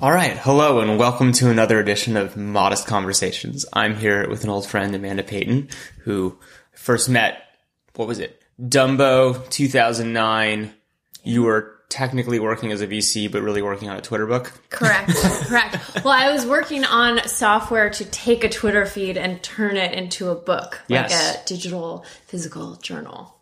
All right, hello and welcome to another edition of Modest Conversations. I'm here with an old friend, Amanda Peyton, who first met, what was it? Dumbo 2009. You were technically working as a VC, but really working on a Twitter book. Correct, correct. Well, I was working on software to take a Twitter feed and turn it into a book, like Yes. a digital physical journal.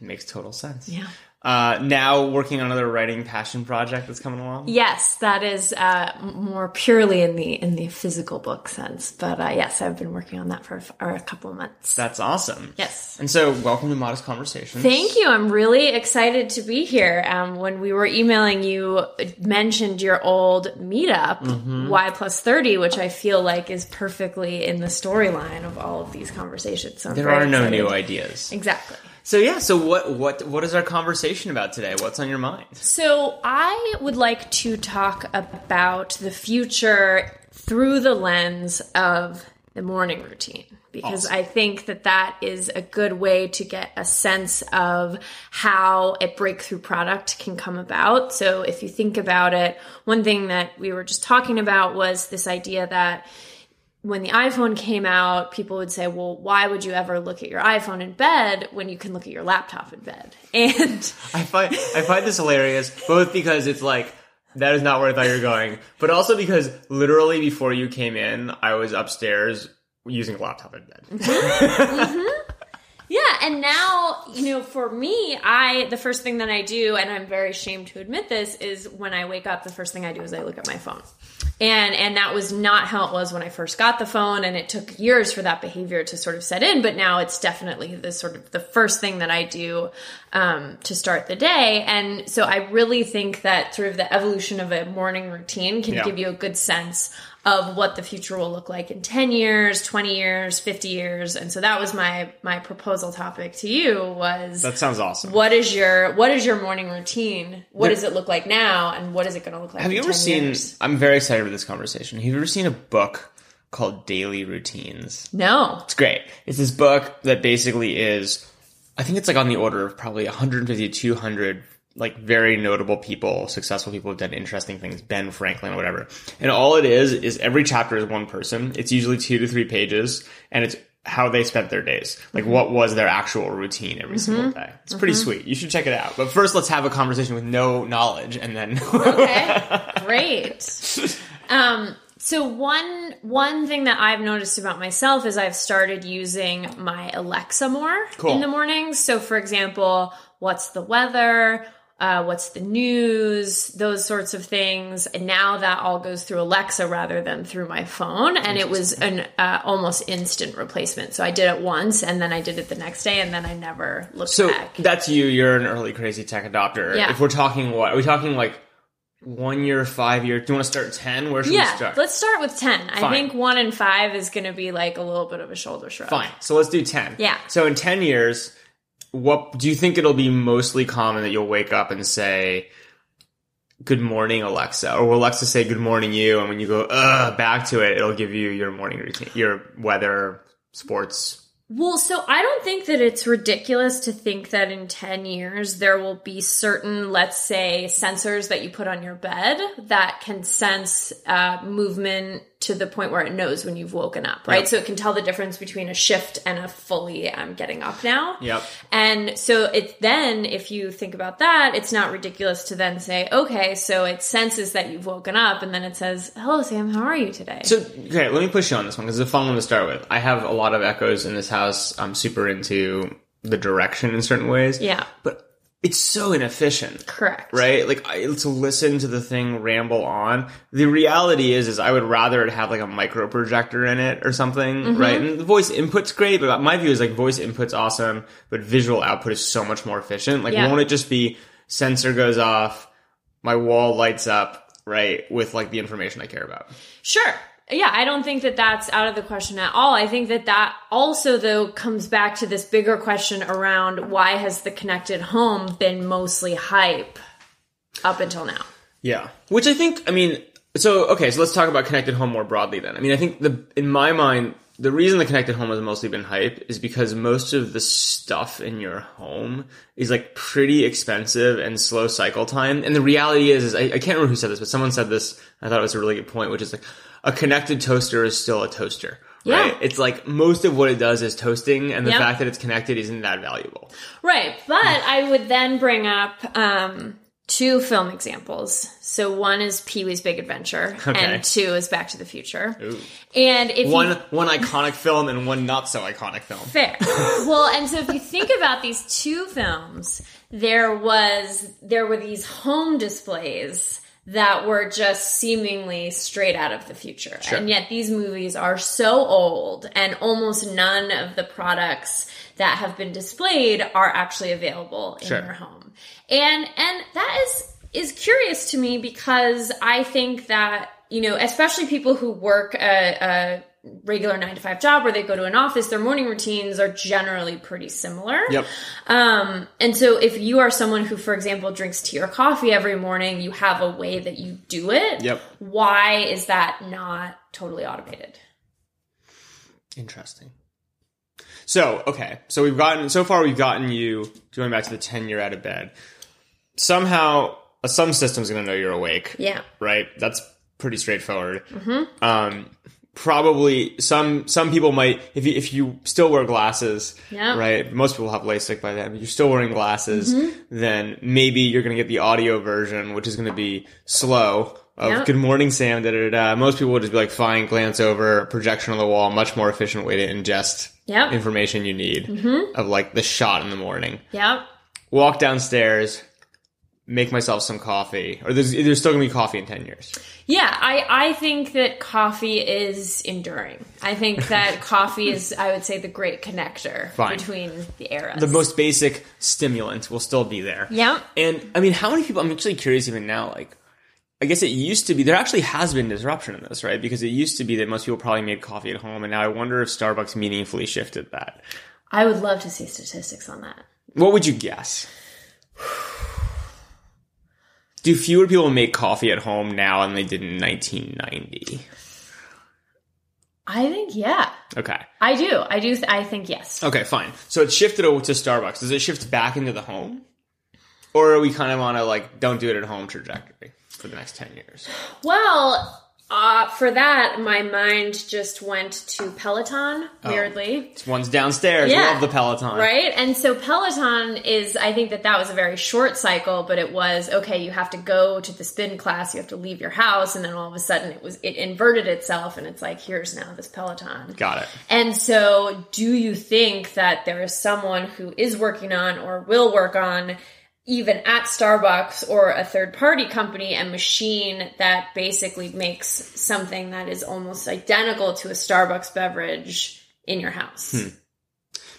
Makes total sense. Yeah. Uh, now working on another writing passion project that's coming along. Yes, that is uh, more purely in the in the physical book sense. But uh, yes, I've been working on that for, for a couple of months. That's awesome. Yes. And so, welcome to Modest Conversations. Thank you. I'm really excited to be here. Um, when we were emailing, you mentioned your old meetup, Mm-hmm. Y plus 30, which I feel like is perfectly in the storyline of all of these conversations. So There are no excited. new ideas. Exactly. So yeah, so what what what is our conversation about today? What's on your mind? So I would like to talk about the future through the lens of the morning routine. Because Awesome. I think that that is a good way to get a sense of how a breakthrough product can come about. So if you think about it, one thing that we were just talking about was this idea that when the iPhone came out, people would say, well, why would you ever look at your iPhone in bed when you can look at your laptop in bed? And I find I find this hilarious, both because it's like that is not where I thought you were going, but also because literally before you came in, I was upstairs using a laptop in bed. Yeah, mm-hmm. And now, you know, for me, I the first thing that I do and I'm very ashamed to admit this is when I wake up the first thing I do is I look at my phone. And and that was not how it was when I first got the phone and it took years for that behavior to sort of set in, but now it's definitely the sort of the first thing that I do um, to start the day. And so I really think that sort of the evolution of a morning routine can Yeah. give you a good sense of what the future will look like in 10 years, 20 years, 50 years. And so that was my my proposal topic to you was That sounds awesome. what is your what is your morning routine? What There- does it look like now and what is it going to look like Have you ever 10 seen? years? I'm very excited for this conversation. Have you ever seen a book called Daily Routines? No. It's great. It's this book that basically is, I think it's like on the order of probably 150 to 200 like very notable people, successful people who've done interesting things, Ben Franklin or whatever. And all it is is every chapter is one person. It's usually two to three pages, and it's how they spent their days. Like what was their actual routine every single day. It's pretty sweet. You should check it out. But first, let's have a conversation with no knowledge, and then Okay. Great. Um so one one thing that I've noticed about myself is I've started using my Alexa more Cool. in the mornings. So for example, what's the weather? Uh, what's the news? Those sorts of things. And now that all goes through Alexa rather than through my phone. And it was an uh, almost instant replacement. So I did it once and then I did it the next day and then I never looked So back. that's you. You're an early crazy tech adopter. Yeah. If we're talking what? Are we talking like one year, five year? Do you want to start 10? Where should Yeah, we start? let's start with 10. I think 1 and 5 is going to be like a little bit of a shoulder shrug. Fine. So let's do 10. Yeah. So in 10 years, what do you think it'll be mostly common that you'll wake up and say, Good morning, Alexa? Or will Alexa say good morning, you? And when you go, back to it, it'll give you your morning routine, your weather, sports. Well, so I don't think that it's ridiculous to think that in 10 years there will be certain, let's say, sensors that you put on your bed that can sense uh, movement to the point where it knows when you've woken up, right? Yep. So it can tell the difference between a shift and a fully I'm getting up now. Yep. And so it's then, if you think about that, it's not ridiculous to then say, okay, so it senses that you've woken up and then it says, hello, Sam, how are you today? So, okay, let me push you on this one because it's a fun one to start with. I have a lot of echoes in this house. I'm super into the direction in certain ways. yeah, But it's so inefficient. correct. right? Like I, to listen to the thing ramble on. The reality is, is I would rather it have like a micro projector in it or something, Mm-hmm. right? And the voice input's great, but my view is like voice input's awesome, but visual output is so much more efficient. Like, Yeah. won't it just be sensor goes off, my wall lights up, right, with like the information I care about? Sure. Yeah, I don't think that that's out of the question at all. I think that that also, though, comes back to this bigger question around why has the connected home been mostly hype up until now? Yeah. Which I think, I mean, so, okay, so let's talk about connected home more broadly then. I mean, I think the, in my mind, the reason the connected home has mostly been hype is because most of the stuff in your home is like pretty expensive and slow cycle time. And the reality is, is I, I can't remember who said this, but someone said this. I thought it was a really good point, which is like a connected toaster is still a toaster. Yeah. Right? It's like most of what it does is toasting, and the Yep. fact that it's connected isn't that valuable. Right. But I would then bring up um, two film examples. So one is Pee Wee's Big Adventure, Okay. and two is Back to the Future. Ooh. And if One you one iconic film and one not so iconic film. Fair. well, and so if you think about these two films, there was there were these home displays that were just seemingly straight out of the future. And yet these movies are so old and almost none of the products that have been displayed are actually available in Sure. your home. And and that is is curious to me because I think that, you know, especially people who work a, a regular nine to five job where they go to an office, their morning routines are generally pretty similar. Yep. Um, and so if you are someone who, for example, drinks tea or coffee every morning, you have a way that you do it. Yep. Why is that not totally automated? Interesting. So, okay. So we've gotten, so far we've gotten you, going back to the 10 year out of bed. Somehow, some system's gonna know you're awake. Yeah. Right? That's pretty straightforward. Um, probably some, some people might, if you, if you still wear glasses, Yeah. right? Most people have LASIK by then, but you're still wearing glasses, mm-hmm. then maybe you're gonna get the audio version, which is gonna be slow. Of Yeah. good morning, Sam. Da, da, da. Most people would just be like, fine, glance over, projection on the wall, much more efficient way to ingest Yep. information you need mm-hmm. of like the shot in the morning. Yep. Walk downstairs, make myself some coffee, or there's there's still gonna be coffee in ten years. Yeah, I, I think that coffee is enduring. I think that coffee is, I would say, the great connector Fine. between the eras. The most basic stimulant will still be there. yeah And I mean, how many people? I'm actually curious even now. Like, I guess it used to be there actually has been disruption in this, right? Because it used to be that most people probably made coffee at home, and now I wonder if Starbucks meaningfully shifted that. I would love to see statistics on that. What would you guess? Do fewer people make coffee at home now than they did in 1990? I think, yeah. Okay. I do. I do. Th- I think yes. Okay, fine. So it shifted over to Starbucks. Does it shift back into the home? Or are we kind of on a like don't do it at home trajectory for the next 10 years? Well, uh, for that, my mind just went to Peloton, weirdly. One's downstairs. Yeah. Love the Peloton. Right? And so Peloton is, I think that that was a very short cycle, but it was, okay, you have to go to the spin class, you have to leave your house, and then all of a sudden it was, it inverted itself, and it's like, here's now this Peloton. Got it. And so, do you think that there is someone who is working on or will work on, even at Starbucks or a third party company, a machine that basically makes something that is almost identical to a Starbucks beverage in your house?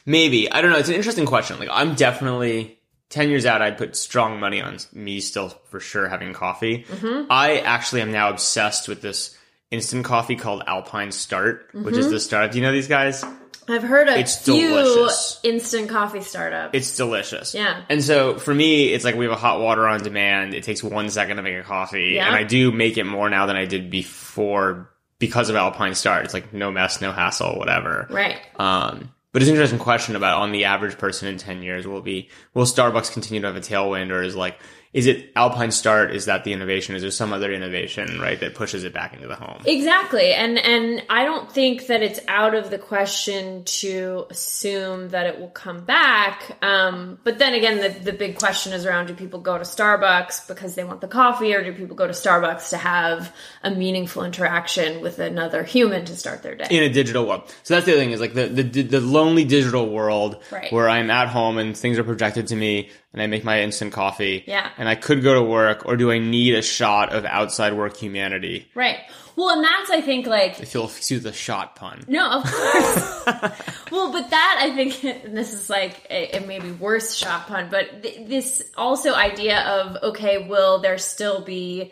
Maybe. I don't know. It's an interesting question. Like, I'm definitely 10 years out, I'd put strong money on me still for sure having coffee. Mm-hmm. I actually am now obsessed with this instant coffee called Alpine Start, which is the startup. Do you know these guys? I've heard of a It's few delicious. instant coffee startups. It's delicious. Yeah. And so for me, it's like we have a hot water on demand. It takes one second to make a coffee. Yeah. And I do make it more now than I did before because of Alpine Start. It's like no mess, no hassle, whatever. right. Um, but it's an interesting question about on the average person in 10 years will be, will Starbucks continue to have a tailwind or is like, is it Alpine Start? Is that the innovation? Is there some other innovation, right, that pushes it back into the home? Exactly. And and I don't think that it's out of the question to assume that it will come back. Um, but then again the, the big question is around do people go to Starbucks because they want the coffee or do people go to Starbucks to have a meaningful interaction with another human to start their day? in a digital world. So that's the other thing is like the, the, the lonely digital world Right. where I'm at home and things are projected to me and I make my instant coffee. Yeah. And I could go to work or do I need a shot of outside work humanity? right. Well, and that's I think like I feel excuse the shot pun. No, of course. well, but that I think this is like a, a maybe worse shot pun, but th- this also idea of okay, will there still be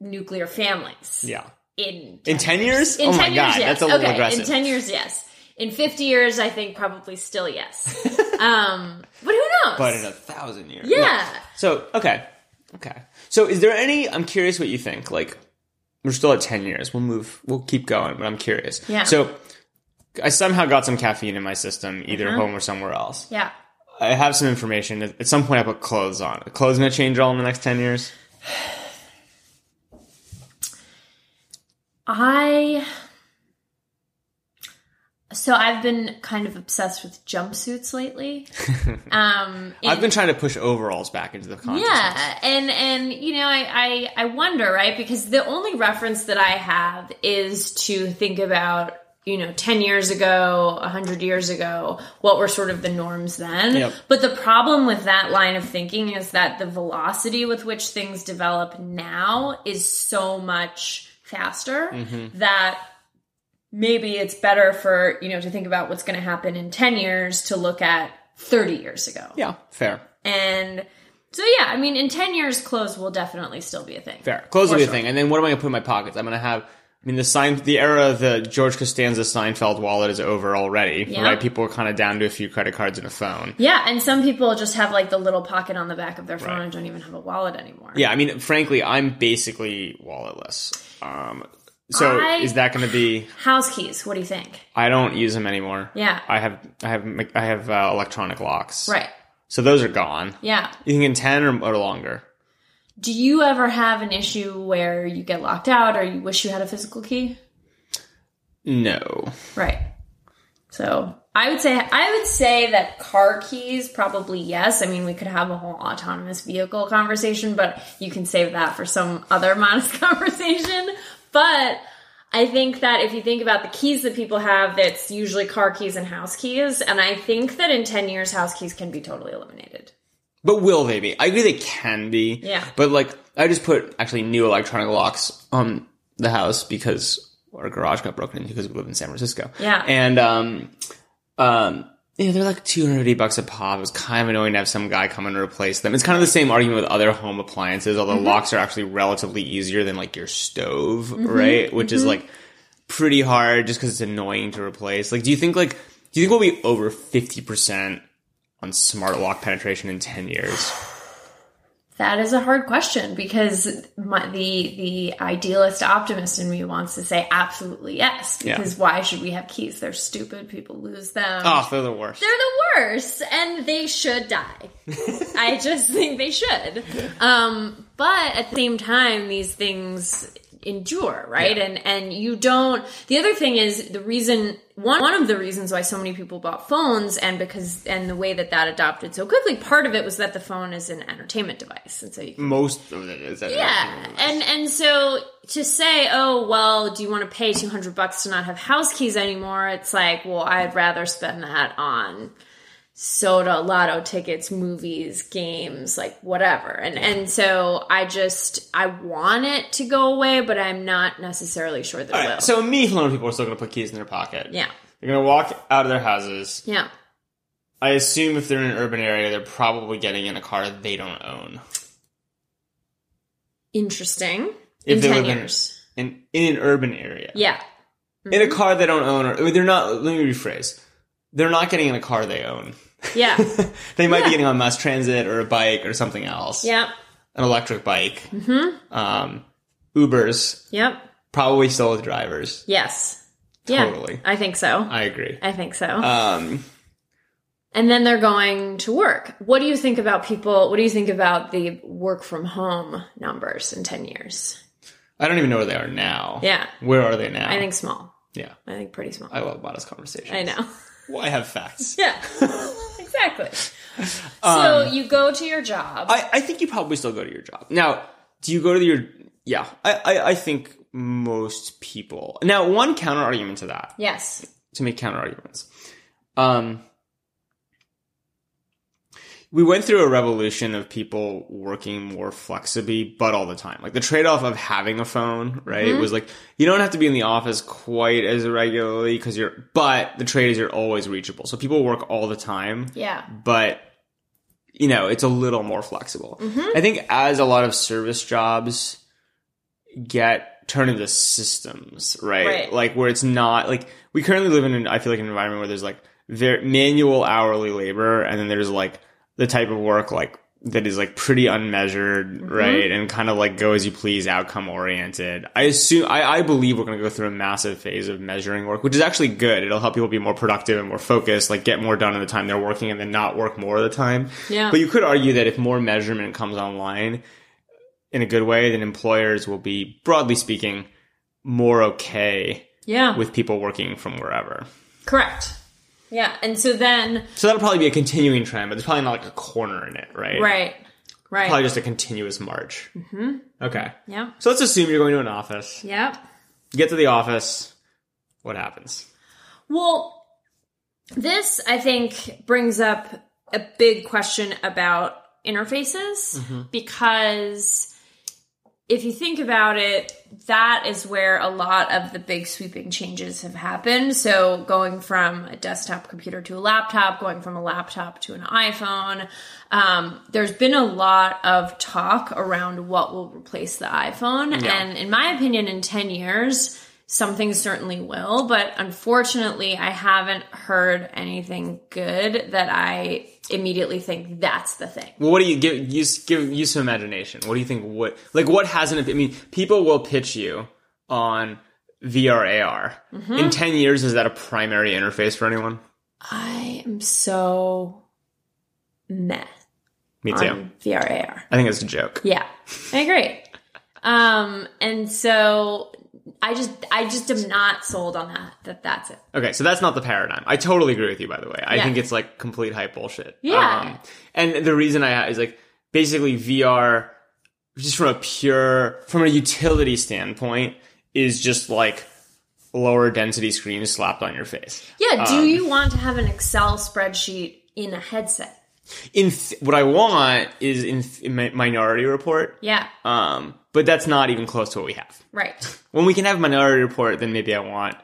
nuclear families Yeah. in In 10 years? In oh my 10 years, god, yes. that's a little okay, aggressive. In ten years, yes. In fifty years, I think probably still yes. um, but who knows? but in a thousand years. yeah. So okay, okay. So is there any? I'm curious what you think. Like we're still at ten years. We'll move. We'll keep going. But I'm curious. Yeah. So I somehow got some caffeine in my system, either Uh-huh. home or somewhere else. Yeah. I have some information. At some point, I put clothes on. Are clothes gonna change all in the next ten years? I so I've been kind of obsessed with jumpsuits lately. Um, I've been trying to push overalls back into the consciousness. yeah, and and you know, I, I I wonder, right? Because the only reference that I have is to think about, you know, ten years ago, hundred years ago, what were sort of the norms then. Yep. But the problem with that line of thinking is that the velocity with which things develop now is so much faster Mm-hmm. that maybe it's better for you know to think about what's going to happen in 10 years to look at 30 years ago Yeah, fair, and so yeah, I mean, in ten years, clothes will definitely still be a thing. fair. Clothes will For be a thing. And then what am I gonna put in my pockets? I'm gonna have. I mean, the sign, the era of the George Costanza Seinfeld wallet is over already, Yeah. right? People are kind of down to a few credit cards and a phone. Yeah, and some people just have like the little pocket on the back of their phone Right. and don't even have a wallet anymore. Yeah, I mean, frankly, I'm basically walletless. Um, so I- is that going to be? House keys. What do you think? I don't use them anymore. Yeah. I have, I have, I have uh, electronic locks. Right. So those are gone. Yeah. You think in ten or, or longer? Do you ever have an issue where you get locked out or you wish you had a physical key? No. Right. So I would say I would say that car keys probably yes. I mean we could have a whole autonomous vehicle conversation, but you can save that for some other modest conversation. But I think that if you think about the keys that people have, that's usually car keys and house keys. And I think that in 10 years, house keys can be totally eliminated. But will they be? I agree they can be. Yeah. But like, I just put actually new electronic locks on the house because our garage got broken into because we live in San Francisco. Yeah. And um, um, yeah, they're like 250 bucks a pop. It was kind of annoying to have some guy come and replace them. It's kind of the same argument with other home appliances, although Mm-hmm. locks are actually relatively easier than like your stove, Mm-hmm. right? Which is like pretty hard just because it's annoying to replace. Like, do you think like, do you think we'll be over 50% on smart lock penetration in 10 years? That is a hard question because my, the the idealist optimist in me wants to say absolutely yes. Yeah. Because why should we have keys? They're stupid. People lose them. Oh, they're the worst. They're the worst, and they should die. I just think they should. Um, but at the same time, these things endure, right? Yeah. And and you don't. The other thing is the reason. One, one of the reasons why so many people bought phones and because and the way that that adopted so quickly part of it was that the phone is an entertainment device and so you can Most of it is. yeah, and and so to say, oh well, do you want to pay two hundred bucks to not have house keys anymore? It's like, well, I'd rather spend that on soda, lotto tickets, movies, games, like whatever. And and so I just I want it to go away, but I'm not necessarily sure that it will. So me, alone people are still going to put keys in their pocket. yeah, They're going to walk out of their houses. yeah. I assume if they're in an urban area, they're probably getting in a car they don't own. Interesting. If in they ten live years, In in an urban area. yeah, In a mm-hmm. car they don't own, or they're not. Let me rephrase. They're not getting in a car they own. Yeah, they might Yeah. be getting on mass transit or a bike or something else. yeah, An electric bike. Mm-hmm. Um, Ubers yep, probably still with drivers. yes, yeah. Totally. I think so. I agree. I think so. Um, and then they're going to work. What do you think about people? What do you think about the work from home numbers in 10 years? I don't even know where they are now. Yeah. Where are they now? I think small. Yeah. I think pretty small. I love modest conversations. I know. Well, I have facts. Yeah. exactly. so you go to your job. Um, I, I think you probably still go to your job. Now, do you go to your yeah, I, I, I think most people now one counter argument to that, yes. to make counter arguments. Um we went through a revolution of people working more flexibly, but all the time. Like the trade off of having a phone, right? It Was like you don't have to be in the office quite as regularly because you're, but the trade is you're always reachable. So people work all the time Yeah. but you know it's a little more flexible Mm-hmm. i think as a lot of service jobs get turned into systems right? Right. like where it's not like we currently live in an i feel like an environment where there's like ver manual hourly labor and then there's like the type of work like that is like pretty unmeasured, mm-hmm. right? And kind of like go as you please, outcome oriented. I assume, I, I believe we're going to go through a massive phase of measuring work, which is actually good. It'll help people be more productive and more focused, like get more done in the time they're working and then not work more of the time. Yeah. But you could argue that if more measurement comes online in a good way, then employers will be, broadly speaking, more okay Yeah. with people working from wherever. Correct. Yeah. And so then, So that'll probably be a continuing trend, but there's probably not like a corner in it, right? right. Right. Probably just a continuous march. Mm-hmm. Okay. yeah. So let's assume you're going to an office. Yep. You get to the office. What happens? Well, this I think brings up a big question about interfaces because if you think about it, that is where a lot of the big sweeping changes have happened. So going from a desktop computer to a laptop, going from a laptop to an iPhone, um, there's been a lot of talk around what will replace the iPhone. Yeah. And in my opinion, in 10 years, something certainly will, but unfortunately, I haven't heard anything good that I immediately think that's the thing. Well, what do you give? Use give use some imagination. What do you think? What like what hasn't? I mean, people will pitch you on VR AR. Mm-hmm. In ten years, is that a primary interface for anyone? I am so meh Me too. on VR AR. I think it's a joke. Yeah, I agree. Um, and so I just, I just am not sold on that. That that's it. Okay, so that's not the paradigm. I totally agree with you, by the way. I Yeah. think it's like complete hype bullshit. Um, Yeah. and the reason I is like basically VR, just from a pure, from a utility standpoint, is just like lower density screens slapped on your face. Yeah. Do Um, you want to have an Excel spreadsheet in a headset? In th- what I want is in, th- in mi- Minority Report, Yeah. um, but that's not even close to what we have. Right. When we can have Minority Report, then maybe I want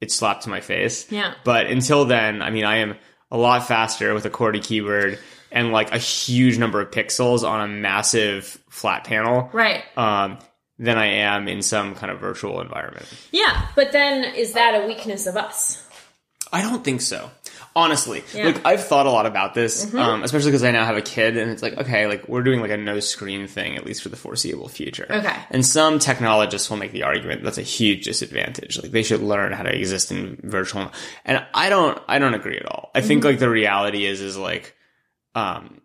it slapped to my face. Yeah. But until then, I mean, I am a lot faster with a QWERTY keyboard and like a huge number of pixels on a massive flat panel Right. um, than I am in some kind of virtual environment. Yeah. But then is that a weakness of us? I don't think so. Honestly, Yeah. Mm-hmm. like I've thought a lot about this, um, especially because I now have a kid, and it's like, okay, like we're doing like a no screen thing at least for the foreseeable future. Okay. And some technologists will make the argument that's a huge disadvantage. Like they should learn how to exist in virtual. And I don't, I don't agree at all. I Mm-hmm. think like the reality is, is like, um,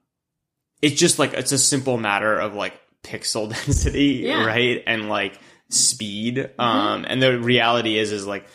it's just like it's a simple matter of like pixel density, Yeah. Mm-hmm. right? And like speed. Um, and the reality is, is like,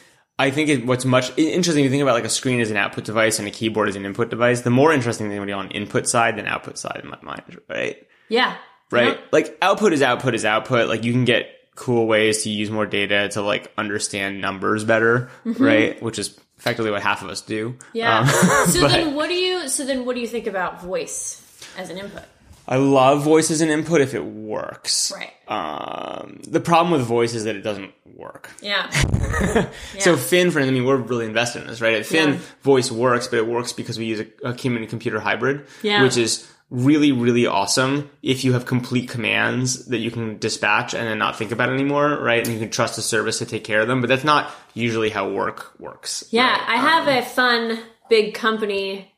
I think it, what's much interesting, you think about like a screen as an output device and a keyboard as an input device, the more interesting thing would be on input side than output side in my mind, right? Yeah. Right? Yeah. Like output is output is output. Like you can get cool ways to use more data to like understand numbers better, right? Which is effectively what half of us do. Mm-hmm. Yeah. Um, so but- then what do you so then what do you think about voice as an input? I love voice as an input if it works. Right. Um, the problem with voice is that it doesn't work. Yeah. So Fin, for instance, I mean, we're really invested in this, right? At Fin, Yeah. voice works, but it works because we use a, a human computer hybrid, Yeah. which is really, really awesome if you have complete commands that you can dispatch and then not think about anymore, right? And you can trust the service to take care of them, but that's not usually how work works. Yeah, right? I have a fun big company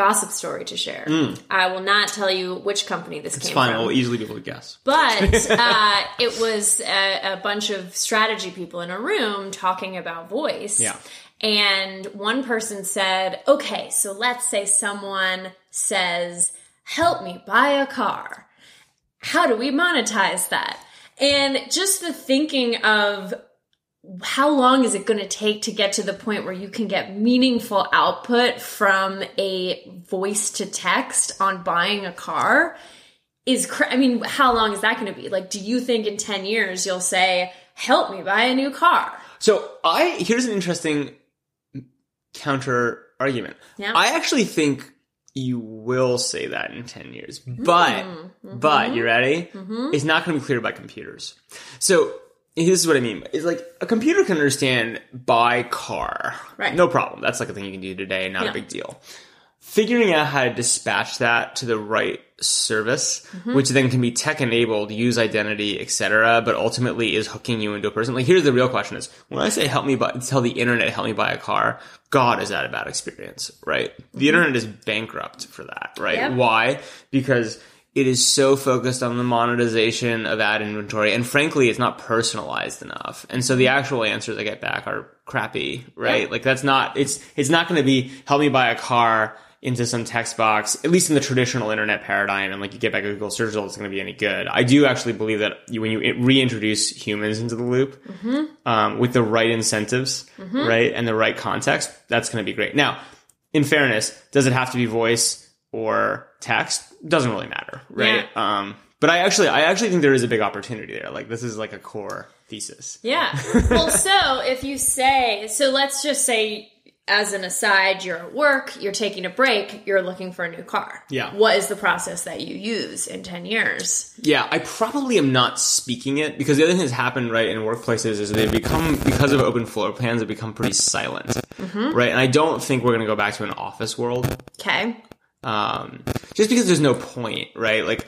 gossip story to share. I will not tell you which company this It's came fine. from. We'll easily be able to guess. But uh, it was a, a bunch of strategy people in a room talking about voice. Yeah. And one person said, okay, so let's say someone says, help me buy a car. How do we monetize that? And just the thinking of how long is it going to take to get to the point where you can get meaningful output from a voice to text on buying a car is cra- I mean, how long is that going to be? Like, do you think in 10 years you'll say, help me buy a new car? So I here's an interesting counter argument. Yeah. I actually think you will say that in 10 years. But Mm-hmm. but you ready? It's not going to be cleared by computers. So this is what I mean. It's like a computer can understand buy car. Right. No problem. That's like a thing you can do today, not Yeah. a big deal. Figuring out how to dispatch that to the right service, Mm-hmm. which then can be tech enabled, use identity, etc., but ultimately is hooking you into a person. Like here's the real question is when I say help me buy tell the internet help me buy a car, God is that a bad experience, right? The internet is bankrupt for that, right? Yep. Why? Because it is so focused on the monetization of ad inventory, and frankly, it's not personalized enough. And so the mm-hmm. actual answers I get back are crappy, right? Yeah. Like that's not it's it's not going to be help me buy a car into some text box, at least in the traditional internet paradigm, and like you get back a Google search result, it's going to be any good. I do actually believe that you, when you reintroduce humans into the loop mm-hmm. um, with the right incentives, mm-hmm. right, and the right context, that's going to be great. Now, in fairness, does it have to be voice or text? Doesn't really matter, right? Um, but I actually, I actually think there is a big opportunity there. Like this is like a core thesis. Yeah. Well, so if you say, so let's just say, as an aside, you're at work, you're taking a break, you're looking for a new car. Yeah. What is the process that you use in 10 years? Yeah, I probably am not speaking it because the other thing that's happened right in workplaces is they've become because of open floor plans, they've become pretty silent, right? And I don't think we're going to go back to an office world, Okay. Um, just because there's no point, right? Like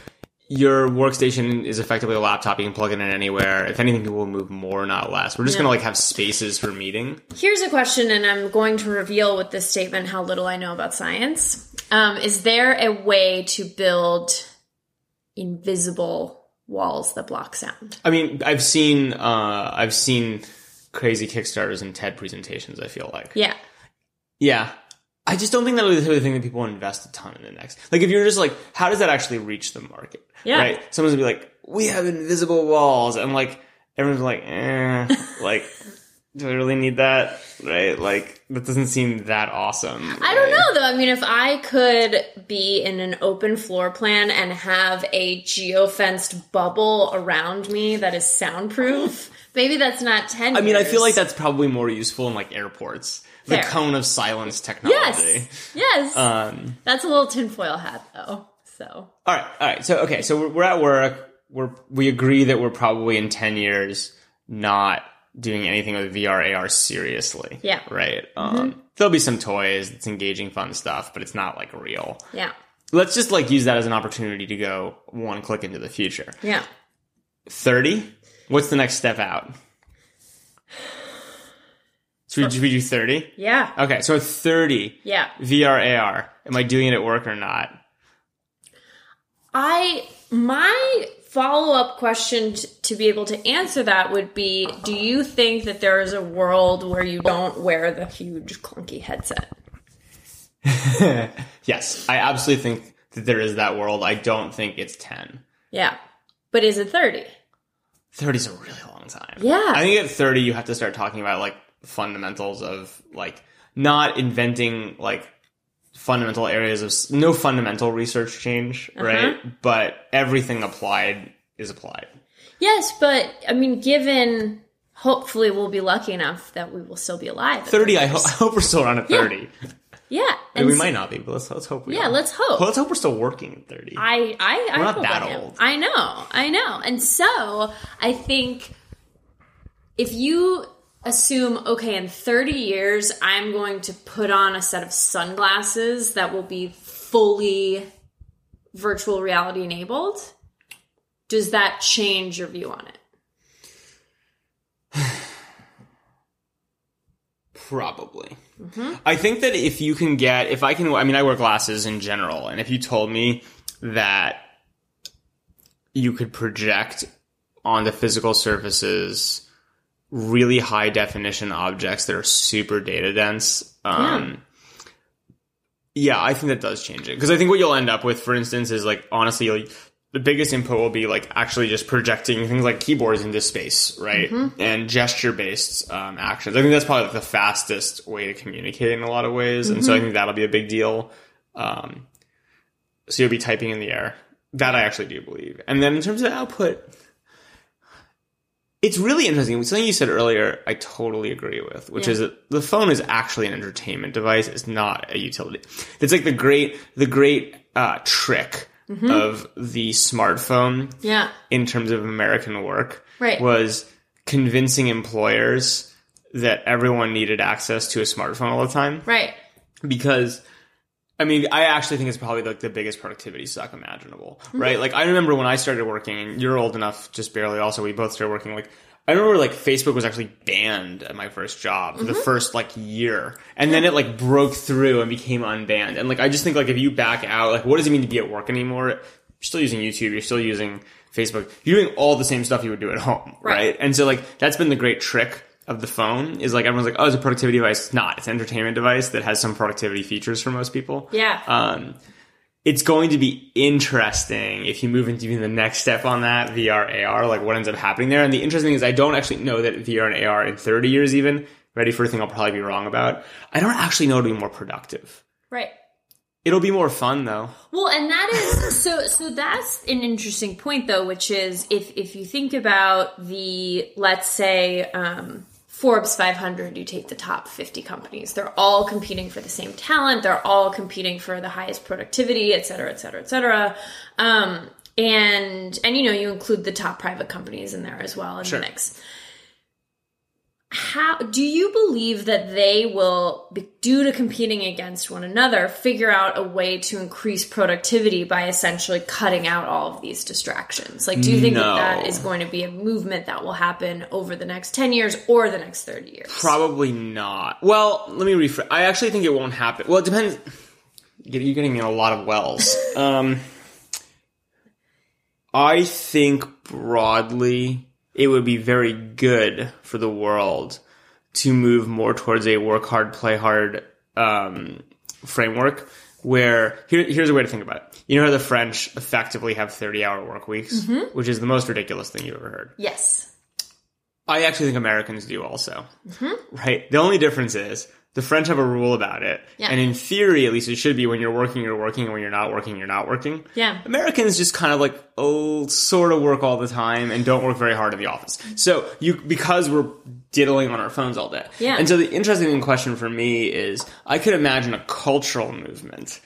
your workstation is effectively a laptop; you can plug it in anywhere. If anything, people will move more, not less. We're just Yeah. going to like have spaces for meeting. Here's a question, and I'm going to reveal with this statement how little I know about science. Um, is there a way to build invisible walls that block sound? I mean, I've seen uh, I've seen crazy Kickstarters and TED presentations. I feel like. Yeah. Yeah. I just don't think that would be the thing that people invest a ton in the next. Like, if you're just like, how does that actually reach the market? Yeah. Right? Someone's gonna be like, we have invisible walls. And like, everyone's like, eh, like, do I really need that? Right? Like, that doesn't seem that awesome. I don't know though. I mean, if I could be in an open floor plan and have a geofenced bubble around me that is soundproof, maybe that's not 10 I mean, I feel like that's probably more useful in like airports. The Fair. cone of silence technology. Yes. Yes. Um, that's a little tinfoil hat though. So. All right, all right. So okay, so we're, we're at work. We're we agree that we're probably in ten years not doing anything with VR AR seriously. Yeah. Mm-hmm. Right. Um, there'll be some toys. It's engaging, fun stuff, but it's not like real. Yeah. Let's just like use that as an opportunity to go one click into the future. Yeah. Thirty. What's the next step out? Should we, should we do thirty? Yeah. Okay, so thirty Yeah. VR AR. Am I doing it at work or not? I my follow up question t- to be able to answer that would be: Do you think that there is a world where you don't wear the huge clunky headset? Yes, I absolutely think that there is that world. I don't think it's 10. Yeah, but is it thirty? 30 is a really long time. Yeah. I think at 30, you have to start talking about like fundamentals of like not inventing like fundamental areas of no fundamental research change, Uh-huh. right? But everything applied is applied. Yes, but I mean, given hopefully we'll be lucky enough that we will still be alive. 30, I, ho- I hope we're still around at 30. yeah, And we so- might not be, but let's, let's hope we Yeah, are. let's hope. Well, let's hope we're still working at 30. I I, I We're not that I old. I know, I know, and so I think if you assume, okay, in thirty years, I'm going to put on a set of sunglasses that will be fully virtual reality enabled. Does that change your view on it? Probably. Mm-hmm. I think that if you can get, if I can, I mean, I wear glasses in general, and if you told me that you could project onto physical surfaces really high definition objects that are super data dense, um, yeah, I think that does change it. Because I think what you'll end up with, for instance, is like, honestly, you'll, the biggest input will be like actually just projecting things like keyboards into space, right? And gesture based um, actions. I think that's probably like the fastest way to communicate in a lot of ways. And so I think that'll be a big deal. Um, so you'll be typing in the air. That I actually do believe. And then in terms of output, it's really interesting. Something you said earlier, I totally agree with, which Yeah. is that the phone is actually an entertainment device. It's not a utility. It's like the great, the great uh, trick of the smartphone Yeah, in terms of American work Right. was convincing employers that everyone needed access to a smartphone all the time right. because I mean, I actually think it's probably like the biggest productivity suck imaginable, mm-hmm. right? Like, I remember when I started working, and you're old enough, just barely. Also, we both started working. Like, I remember like Facebook was actually banned at my first job for the mm-hmm. first like year, and then it like broke through and became unbanned. And like, I just think like if you back out, like, what does it mean to be at work anymore? You're still using YouTube, you're still using Facebook, you're doing all the same stuff you would do at home, right? Right. And so like that's been the great trick of the phone is like everyone's like, oh, it's a productivity device. It's not. It's an entertainment device that has some productivity features for most people. Yeah. Um, it's going to be interesting if you move into even the next step on that VR AR, like what ends up happening there. And the interesting thing is, I don't actually know that VR and AR in 30 years, even ready for a thing I'll probably be wrong about. I don't actually know it'll be more productive. right. It'll be more fun though. Well, and that is so. So that's an interesting point, though, which is if if you think about the let's say um, Forbes 500, you take the top 50 companies. They're all competing for the same talent. They're all competing for the highest productivity, et cetera, et cetera, et cetera. Um, and and you know you include the top private companies in there as well in Sure. the mix. How do you believe that they will, due to competing against one another, figure out a way to increase productivity by essentially cutting out all of these distractions? Like, do you think No. that that is going to be a movement that will happen over the next 10 years or the next 30 years? Probably not. Well, let me rephrase. I actually think it won't happen. Well, it depends. You're getting me in a lot of wells. um, I think broadly it would be very good for the world to move more towards a work hard, play hard um, framework. Where here, here's a way to think about it. You know how the French effectively have 30 hour work weeks, which is the most ridiculous thing you've ever heard. Yes. I actually think Americans do also. Mm-hmm. Right? The only difference is the French have a rule about it. Yeah. And in theory, at least it should be when you're working, you're working, and when you're not working, you're not working. Yeah. Americans just kind of like, oh, sort of work all the time and don't work very hard in the office. So you, because we're diddling on our phones all day. Yeah. And so the interesting question for me is I could imagine a cultural movement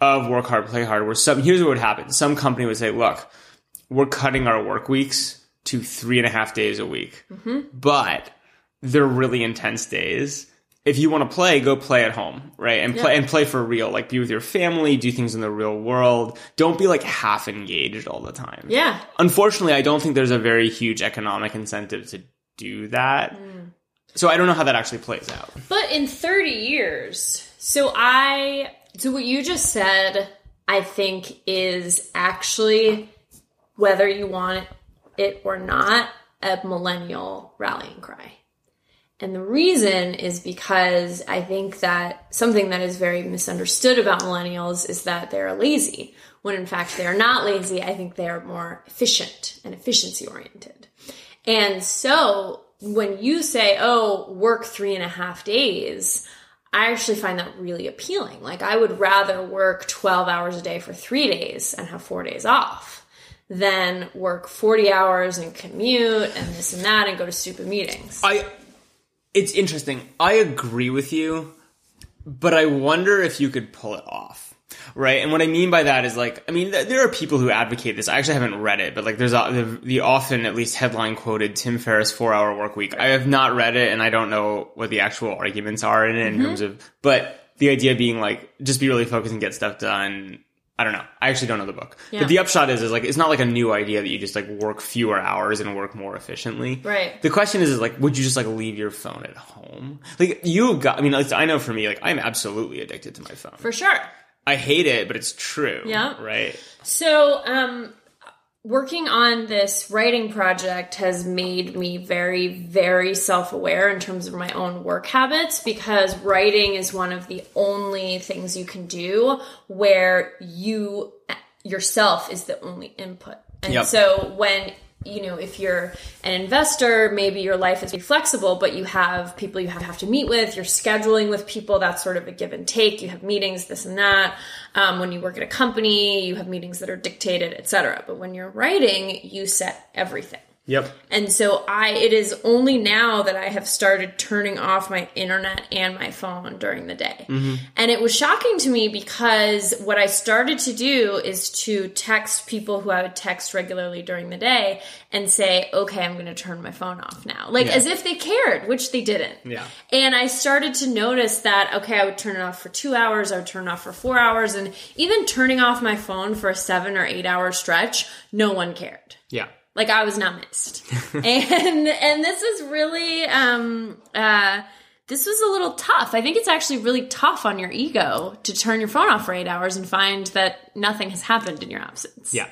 of work hard, play hard, where some, here's what would happen. Some company would say, look, we're cutting our work weeks to three and a half days a week, mm-hmm. but they're really intense days. If you want to play, go play at home, right? And play and play for real. Like be with your family, do things in the real world. Don't be like half engaged all the time. Yeah. Unfortunately, I don't think there's a very huge economic incentive to do that. Mm. So I don't know how that actually plays out. But in 30 years, so I, so what you just said, I think is actually, whether you want it or not, a millennial rallying cry. And the reason is because I think that something that is very misunderstood about millennials is that they're lazy, when in fact they are not lazy. I think they are more efficient and efficiency oriented. And so when you say, oh, work three and a half days, I actually find that really appealing. Like, I would rather work 12 hours a day for three days and have four days off than work 40 hours and commute and this and that and go to stupid meetings. I it's interesting. I agree with you, but I wonder if you could pull it off. Right? And what I mean by that is like I mean th- there are people who advocate this. I actually haven't read it, but like there's a, the, the often at least headline quoted Tim Ferriss 4-hour work week. I have not read it and I don't know what the actual arguments are in it in mm-hmm. terms of but the idea being like just be really focused and get stuff done. I don't know. I actually don't know the book. Yeah. But the upshot is is like it's not like a new idea that you just like work fewer hours and work more efficiently. Right. The question is, is like, would you just like leave your phone at home? Like you've got, I mean, I know for me, like I'm absolutely addicted to my phone. For sure. I hate it, but it's true. Yeah. Right. So, um, working on this writing project has made me very, very self aware in terms of my own work habits because writing is one of the only things you can do where you yourself is the only input. And Yep. so when you know, if you're an investor, maybe your life is flexible, but you have people you have to meet with, you're scheduling with people, that's sort of a give and take. You have meetings, this and that. Um, when you work at a company, you have meetings that are dictated, etc. But when you're writing, you set everything. Yep. And so I it is only now that I have started turning off my internet and my phone during the day. Mm-hmm. And it was shocking to me because what I started to do is to text people who I would text regularly during the day and say, "Okay, I'm going to turn my phone off now." Like Yeah. as if they cared, which they didn't. Yeah. And I started to notice that, okay, I would turn it off for two hours, I would turn it off for four hours, and even turning off my phone for a seven or eight hour stretch, no one cared Yeah. Like I was not missed. and and this is really um uh this was a little tough. I think it's actually really tough on your ego to turn your phone off for eight hours and find that nothing has happened in your absence. Yeah.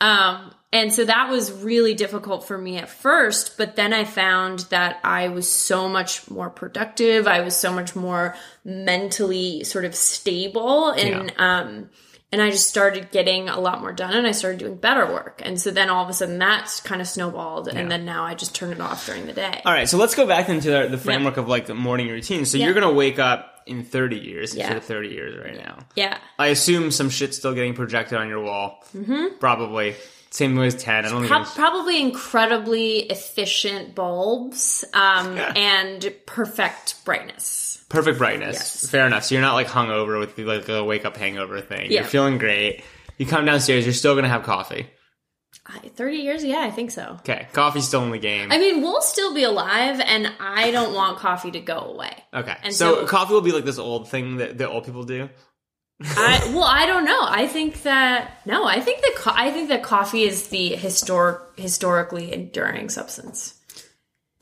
Um, and so that was really difficult for me at first, but then I found that I was so much more productive. I was so much more mentally sort of stable and, um, and I just started getting a lot more done and I started doing better work. And so then all of a sudden that's kind of snowballed. And then now I just turn it off during the day. All right, so let's go back into the, the framework of like the morning routine. So you're gonna wake up in 30 years Yeah. instead of 30 years right now. Yeah. I assume some shit's still getting projected on your wall. Mm-hmm. Probably. Same way as 10. I don't think Pro- it's- probably incredibly efficient bulbs um, and perfect brightness. perfect brightness. Yes. Fair enough. So you're not like hungover with like a wake up hangover thing. Yeah. You're feeling great. You come downstairs, you're still gonna have coffee. 30 years? Yeah, I think so. Okay. Coffee's still in the game. I mean, we'll still be alive, and I don't want coffee to go away. okay. and so, so- coffee will be like this old thing that, that old people do. I well, I don't know. I think that no, I think that co- I think that coffee is the historic, historically enduring substance.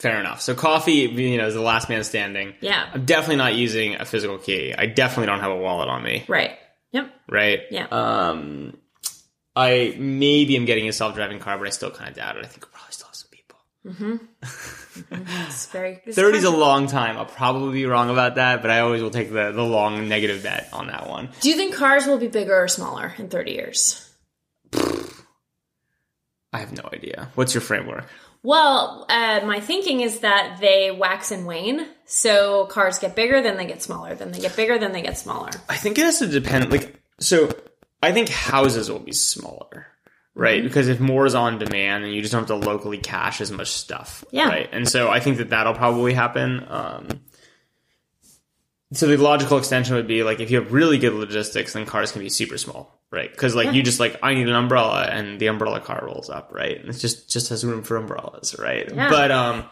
Fair enough. So coffee, you know, is the last man standing. Yeah. I'm definitely not using a physical key. I definitely don't have a wallet on me. Right. Yep. Right. Yeah. Um, I maybe am getting a self driving car, but I still kind of doubt it. I think we'll probably still have some people. It's very. 30 is a long time. I'll probably be wrong about that, but I always will take the, the long negative bet on that one. Do you think cars will be bigger or smaller in 30 years? I have no idea. What's your framework? Well, uh, my thinking is that they wax and wane. So cars get bigger, then they get smaller, then they get bigger, then they get smaller. I think it has to depend. Like, so I think houses will be smaller, right? Mm-hmm. Because if more is on demand and you just don't have to locally cache as much stuff, Yeah. right? And so I think that that'll probably happen. Um, so the logical extension would be like if you have really good logistics, then cars can be super small, right? Because like you just like I need an umbrella, and the umbrella car rolls up, right? And it just just has room for umbrellas, right? Yeah. But um,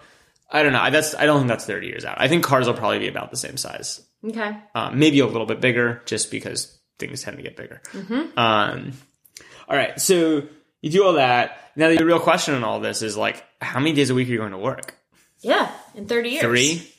I don't know. That's I don't think that's thirty years out. I think cars will probably be about the same size Okay. um, maybe a little bit bigger just because things tend to get bigger. Um, all right, so you do all that. Now the real question in all this is like, how many days a week are you going to work? Yeah, in 30 years. Three,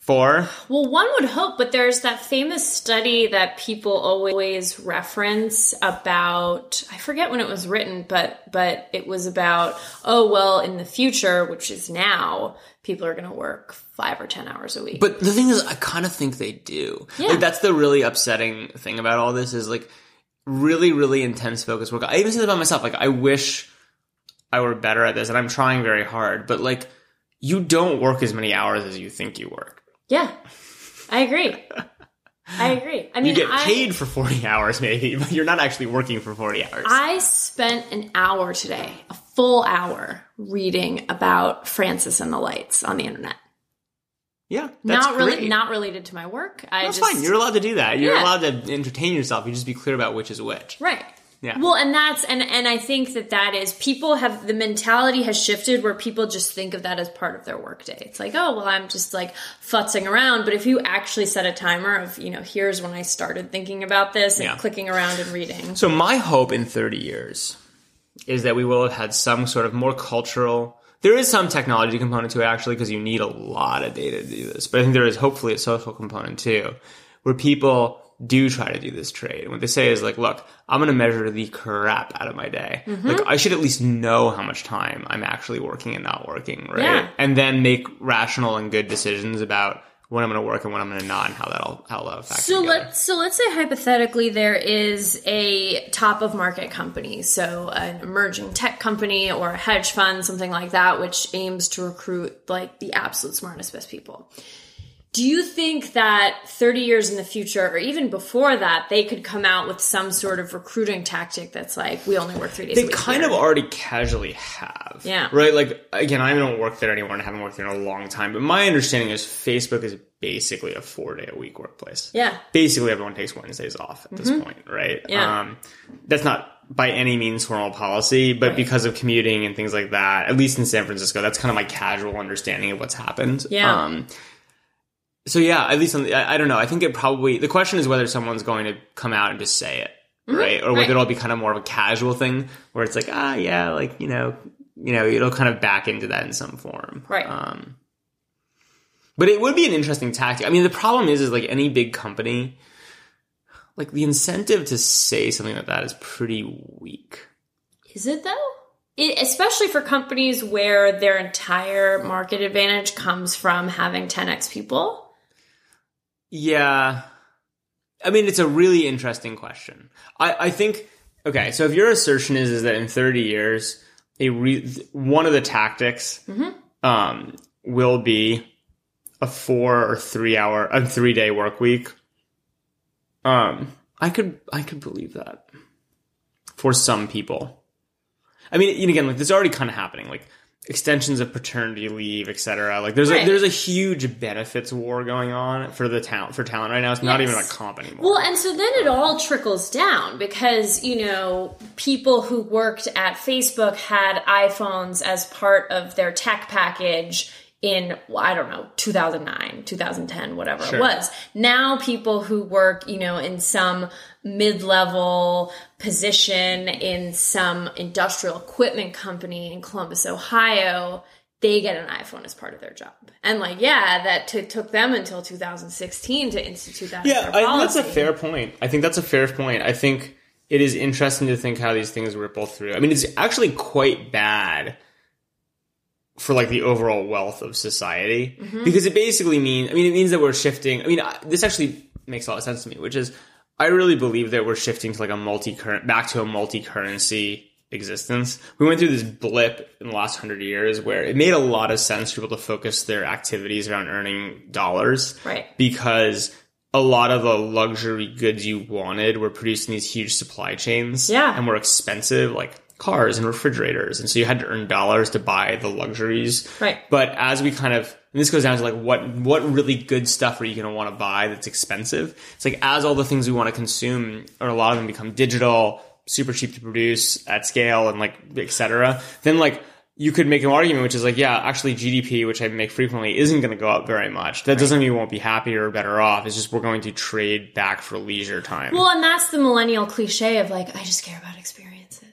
four. Well, one would hope, but there's that famous study that people always reference about I forget when it was written, but but it was about oh well, in the future, which is now, people are going to work 5 or 10 hours a week. But the thing is, I kind of think they do. Yeah. Like that's the really upsetting thing about all this is like really, really intense focus work. I even say that about myself. Like I wish I were better at this, and I'm trying very hard. But like, you don't work as many hours as you think you work. yeah. I agree. I agree. I mean, You get I- paid for 40 hours, maybe, but you're not actually working for 40 hours. I spent an hour today, a full hour, reading about Francis and the Lights on the internet. Yeah, that's not really, great. not related to my work. I That's just, fine. You're allowed to do that. You're Yeah. allowed to entertain yourself. You just be clear about which is which. right. Yeah. Well, and that's and and I think that that is people have the mentality has shifted where people just think of that as part of their workday. It's like, oh well, I'm just like futzing around. But if you actually set a timer of, you know, here's when I started thinking about this and Yeah. clicking around and reading. So my hope in 30 years is that we will have had some sort of more cultural. There is some technology component to it actually because you need a lot of data to do this. But I think there is hopefully a social component too, where people do try to do this trade. And what they say is like, look, I'm going to measure the crap out of my day. Mm-hmm. Like I should at least know how much time I'm actually working and not working, right? Yeah. And then make rational and good decisions about when I'm going to work and when I'm going to not and how that'll how that'll affect. So let's so let's say hypothetically there is a top of market company, so an emerging tech company or a hedge fund, something like that, which aims to recruit like the absolute smartest best people. Do you think that 30 years in the future, or even before that, they could come out with some sort of recruiting tactic that's like, we only work three days a they kind here? of already casually have. Yeah. Right? Like, again, I don't work there anymore and I haven't worked there in a long time, but my understanding is Facebook is basically a four day a week workplace. Yeah. Mm-hmm. Basically, everyone takes Wednesdays off at this point, right? Yeah. Um, that's not by any means formal policy, but because of commuting and things like that, at least in San Francisco, that's kind of my casual understanding of what's happened. Yeah. Um, so yeah, at least on the, I, I don't know. I think it probably the question is whether someone's going to come out and just say it, right? Or whether Mm-hmm. Right. it'll be kind of more of a casual thing where it's like, ah, yeah, like you know, you know, it'll kind of back into that in some form, Right. Um, But it would be an interesting tactic. I mean, the problem is, is like any big company, like the incentive to say something like that is pretty weak. Is it though? It, especially for companies where their entire market advantage comes from having 10x people. Yeah. I mean, it's a really interesting question. I, I think, okay, so if your assertion is, is that in 30 years, a re- one of the tactics um, will be a four or three hour, a three day work week. Um, I could, I could believe that for some people. I mean, and again, like this is already kind of happening. Like extensions of paternity leave, etc. Like there's Right. a there's a huge benefits war going on for the talent for talent right now. It's not Yes. even a comp anymore. Well, and so then it all trickles down because, you know, people who worked at Facebook had iPhones as part of their tech package in, I don't know, 2009, 2010, whatever Sure. it was. Now people who work, you know, in some mid-level position in some industrial equipment company in Columbus, Ohio, they get an iPhone as part of their job. And like, yeah, that t- took them until 2016 to institute that. Yeah, I think that's a fair point. I think that's a fair point. I think it is interesting to think how these things ripple through. I mean, it's actually quite bad for like the overall wealth of society Mm-hmm. because it basically means. I mean, it means that we're shifting. I mean, I- this actually makes a lot of sense to me, which is I really believe that we're shifting to like a multi current back to a multi currency existence. We went through this blip in the last hundred years where it made a lot of sense for people to focus their activities around earning dollars Right. because a lot of the luxury goods you wanted were produced in these huge supply chains Yeah. and were expensive like cars and refrigerators. And so you had to earn dollars to buy the luxuries. Right. but as we kind of and this goes down to like what what really good stuff are you going to want to buy that's expensive? It's like as all the things we want to consume or a lot of them become digital super cheap to produce at scale and like etc then like you could make an argument which is like yeah actually gdp which i make frequently isn't going to go up very much. That doesn't mean we won't be happier or better off. It's just we're going to trade back for leisure time. Well, and that's the millennial cliche of like, I just care about experiences,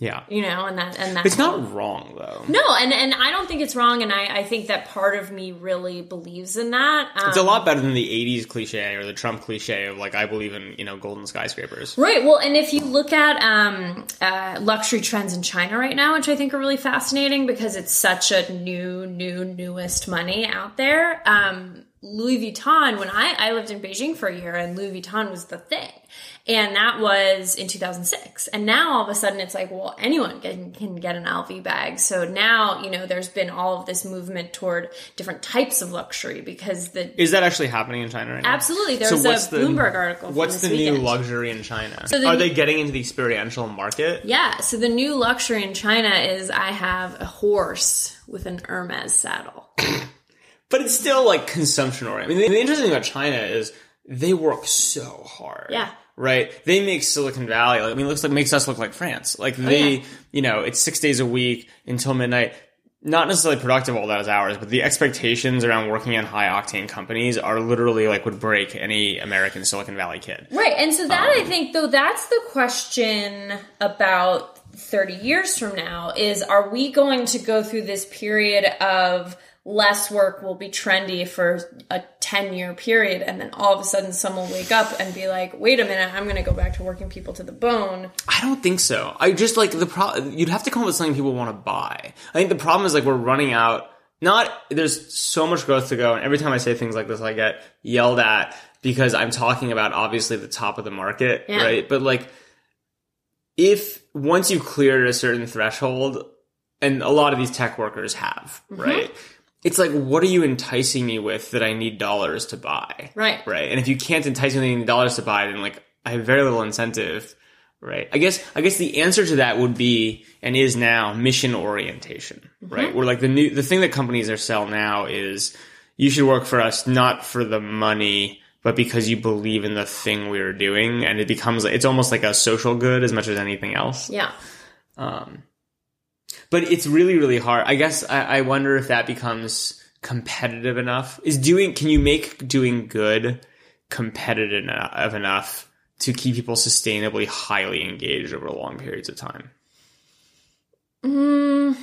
yeah you know, and that and that's it's not wrong though No, and and I don't think it's wrong, and I I think that part of me really believes in that. Um, it's a lot better than the 80s cliche or the trump cliche of like i believe in you know golden skyscrapers Right. Well, and if you look at um, uh, luxury trends in China right now, which I think are really fascinating because it's such a new, new, newest money out there. Um, Louis Vuitton, when I, I lived in Beijing for a year and Louis Vuitton was the thing. And that was in 2006. And now all of a sudden it's like, well, anyone can, can get an LV bag. So now, you know, there's been all of this movement toward different types of luxury because the Is that actually happening in China right now? Absolutely. There So was a the- Bloomberg article. What's the new weekend. luxury in China? the- Are they getting into the experiential market? Yeah, so the new luxury in China is I have a horse with an Hermes saddle. But it's still like consumption oriented. I mean, the interesting thing about China is they work so hard. Yeah. Right? They make Silicon Valley, like, I mean, it looks like, makes us look like France. Like oh, they, Oh, yeah. you know, it's six days a week until midnight. Not necessarily productive all those hours, but the expectations around working in high octane companies are literally like would break any American Silicon Valley kid. Right, and so that I um, think though that's the question about 30 years from now is are we going to go through this period of less work will be trendy for a 10 year period and then all of a sudden someone will wake up and be like wait a minute i'm going to go back to working people to the bone I don't think so. I just like the problem You'd have to come up with something people want to buy. I think the problem is like we're running out. Not there's so much growth to go, and every time I say things like this, I get yelled at because I'm talking about obviously the top of the market, Yeah. right? But like, if once you've cleared a certain threshold, and a lot of these tech workers have, mm-hmm. right? It's like, what are you enticing me with that I need dollars to buy? Right. Right. And if you can't entice me with dollars to buy, then like I have very little incentive. Right. I guess I guess the answer to that would be and is now mission orientation. Right. Where like the new the thing that companies are sell now is you should work for us not for the money, but because you believe in the thing we are doing, and it becomes it's almost like a social good as much as anything else. yeah Um, but it's really, really hard. I guess I, I wonder if that becomes competitive enough. Is doing, can you make doing good competitive enough, to keep people sustainably highly engaged over long periods of time? Mm,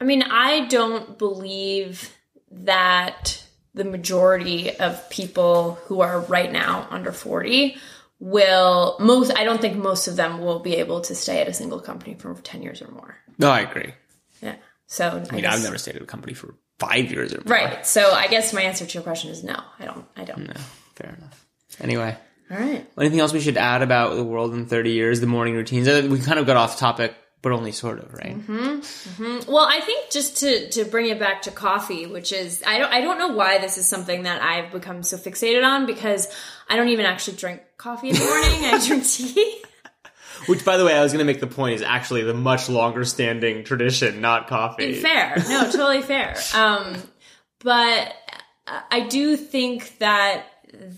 I mean, I don't believe that the majority of people who are right now under 40 will most I don't think most of them will be able to stay at a single company for 10 years or more. No, I agree. Yeah. So I mean, I've never stayed at a company for five years or more. Right. So I guess my answer to your question is no. I don't I don't. No, fair enough. Anyway, All right. anything else we should add about the world in 30 years, the morning routines? We kind of got off topic, but only sort of, right? Well, I think just to to bring it back to coffee, which is I don't I don't know why this is something that I've become so fixated on because I don't even actually drink coffee in the morning. I drink tea. Which, by the way, I was going to make the point is actually the much longer standing tradition, not coffee. fair. No, totally fair. Um, but I do think that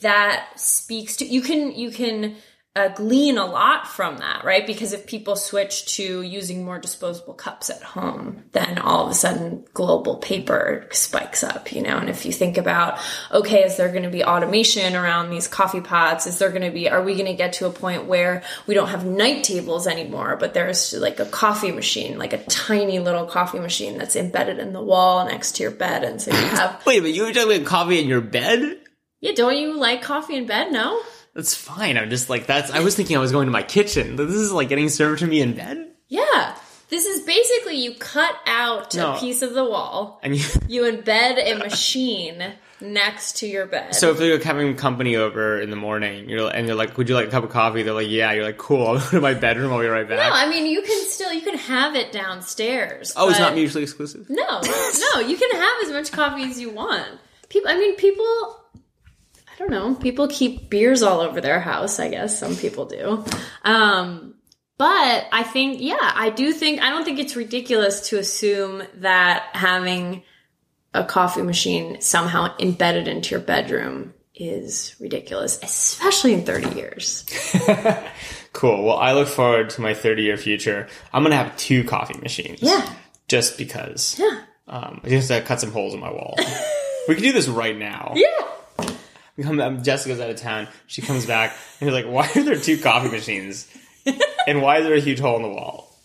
that speaks to you can you can uh, glean a lot from that, right? Because if people switch to using more disposable cups at home, then all of a sudden global paper spikes up, you know. And if you think about, okay, is there going to be automation around these coffee pots? Is there going to be? Are we going to get to a point where we don't have night tables anymore, but there's like a coffee machine, like a tiny little coffee machine that's embedded in the wall next to your bed, and so you have. Wait, but you were talking about coffee in your bed? yeah, don't you like coffee in bed? No. That's fine. I'm just like, that's, I was thinking I was going to my kitchen. This is like getting served to me in bed? Yeah. This is basically you cut out No. a piece of the wall, And you, you embed a machine next to your bed. so if you're having company over in the morning, you're, and you're like, would you like a cup of coffee? They're like, yeah. You're like, cool. I'll go to my bedroom. I'll be right back. no, I mean you can still you can have it downstairs. oh, it's but- not mutually exclusive? No, no, you can have as much coffee as you want. People, I mean, people. I don't know. People keep beers all over their house. I guess some people do. Um, but I think, yeah, I do think. I don't think it's ridiculous to assume that having a coffee machine somehow embedded into your bedroom is ridiculous, especially in thirty years. Cool. Well, I look forward to my 30 year future. I'm going to have two coffee machines. Yeah, Just because. yeah, Um, I just have to cut some holes in my wall. we can do this right now. yeah. We come, um, Jessica's out of town. She comes back and you're like, why are there two coffee machines? and why is there a huge hole in the wall?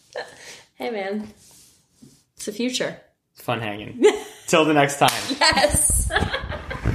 Hey, man, it's the future. Fun hanging. Till the next time. Yes.